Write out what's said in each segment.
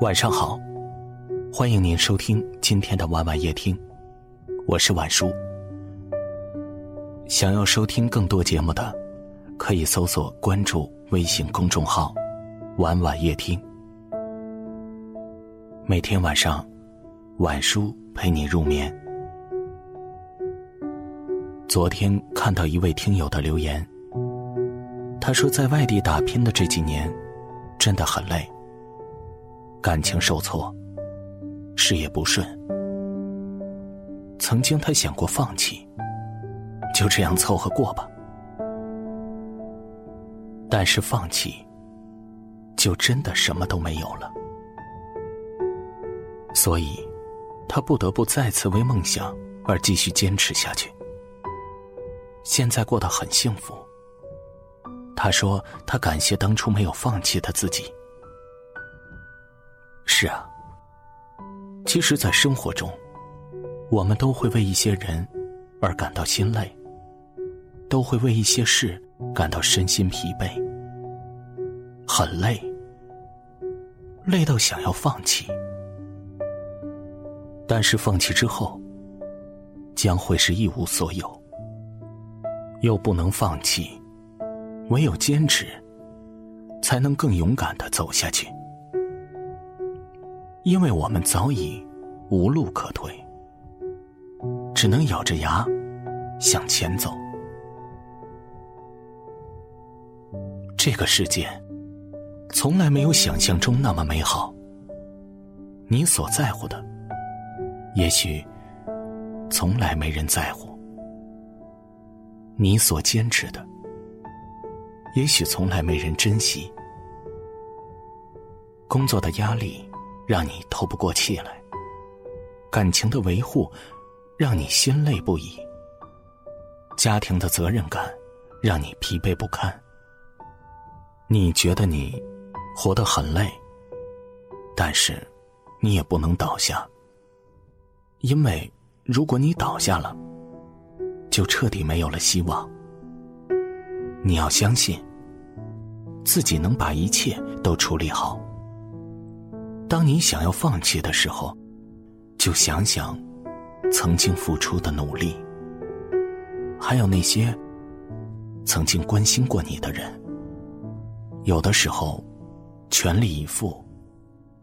晚上好，欢迎您收听今天的晚晚夜听，我是晚叔。想要收听更多节目的，可以搜索关注微信公众号“晚晚夜听”。每天晚上，晚叔陪你入眠。昨天看到一位听友的留言，他说在外地打拼的这几年，真的很累。感情受挫，事业不顺，曾经他想过放弃，就这样凑合过吧。但是放弃，就真的什么都没有了。所以，他不得不再次为梦想而继续坚持下去。现在过得很幸福。他说：“他感谢当初没有放弃的自己。”是啊，其实，在生活中，我们都会为一些人而感到心累，都会为一些事感到身心疲惫，很累，累到想要放弃。但是放弃之后，将会是一无所有，又不能放弃，唯有坚持，才能更勇敢的走下去。因为我们早已无路可退，只能咬着牙向前走。这个世界从来没有想象中那么美好。你所在乎的，也许从来没人在乎；你所坚持的，也许从来没人珍惜。工作的压力。让你透不过气来，感情的维护让你心累不已，家庭的责任感让你疲惫不堪。你觉得你活得很累，但是你也不能倒下，因为如果你倒下了，就彻底没有了希望。你要相信自己能把一切都处理好。当你想要放弃的时候，就想想曾经付出的努力，还有那些曾经关心过你的人。有的时候，全力以赴，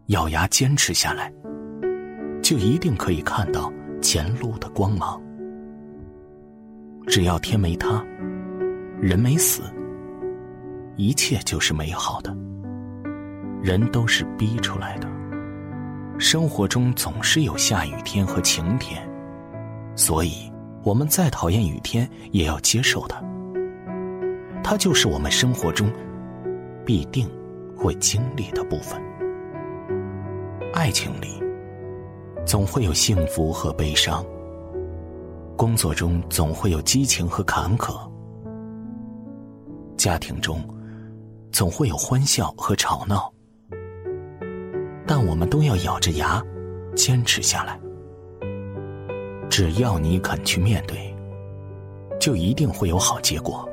咬牙坚持下来，就一定可以看到前路的光芒。只要天没塌，人没死，一切就是美好的。人都是逼出来的。生活中总是有下雨天和晴天，所以我们再讨厌雨天，也要接受它。它就是我们生活中必定会经历的部分。爱情里总会有幸福和悲伤，工作中总会有激情和坎坷，家庭中总会有欢笑和吵闹。我们都要咬着牙，坚持下来。只要你肯去面对，就一定会有好结果。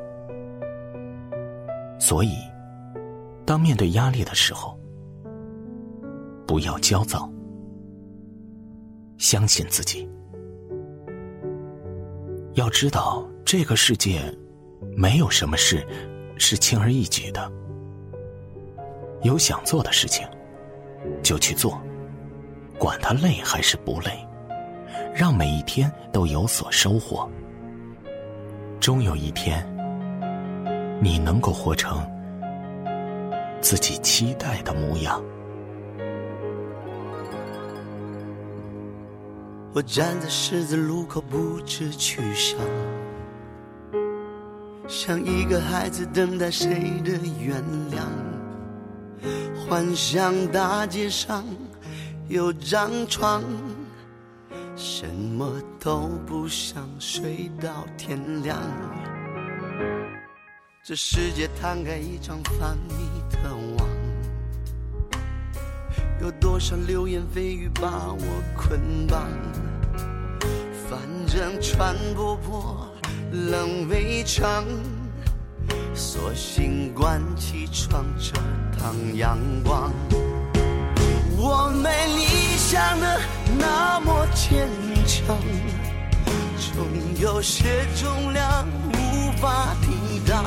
所以，当面对压力的时候，不要焦躁，相信自己。要知道，这个世界没有什么事是轻而易举的，有想做的事情。就去做，管他累还是不累，让每一天都有所收获。终有一天，你能够活成自己期待的模样。我站在十字路口，不知去向，像一个孩子等待谁的原谅。幻想大街上有张床，什么都不想，睡到天亮。这世界摊开一张繁密的网，有多少流言蜚语把我捆绑？反正穿不破冷围墙。索性关起窗，遮挡阳光。我没你想的那么坚强，总有些重量无法抵挡。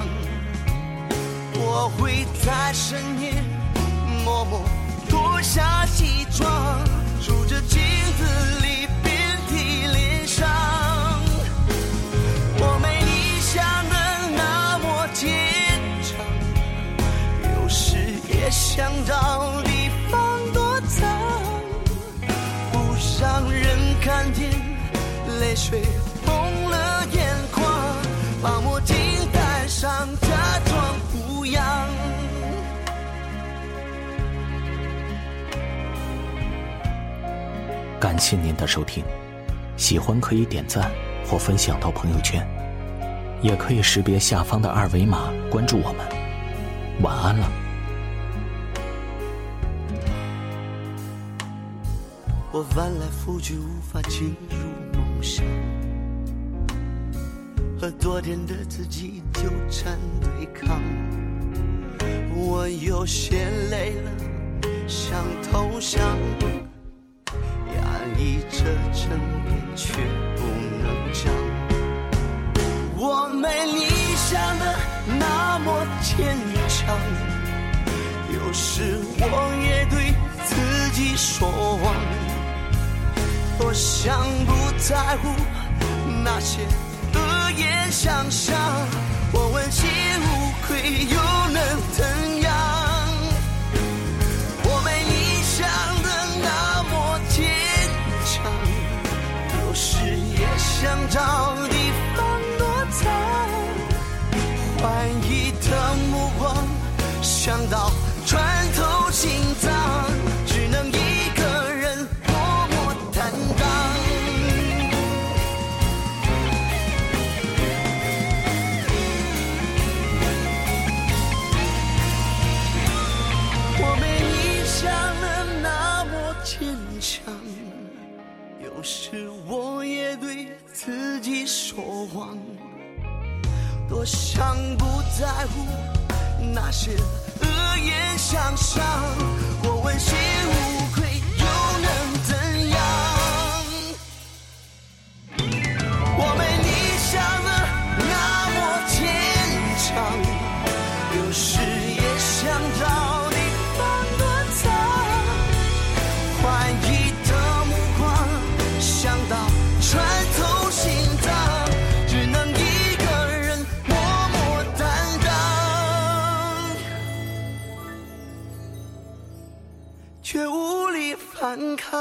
我会在深夜默默脱下西装，数着时也想找地方躲藏，不让人看见泪水红了眼眶，把墨镜戴上，假装不痒。感谢您的收听，喜欢可以点赞或分享到朋友圈，也可以识别下方的二维码关注我们。晚安了。我翻来覆去无法进入梦乡，和昨天的自己纠缠对抗。我有些累了，想投降，压抑着争辩却不能讲。我没你想的那么坚强，有时我也对自己说谎。多想不在乎那些恶言相向，我问心无愧又能怎样？我没你想的那么坚强，有时也想找多想不在乎那些恶言相向，我问心无却无力反抗。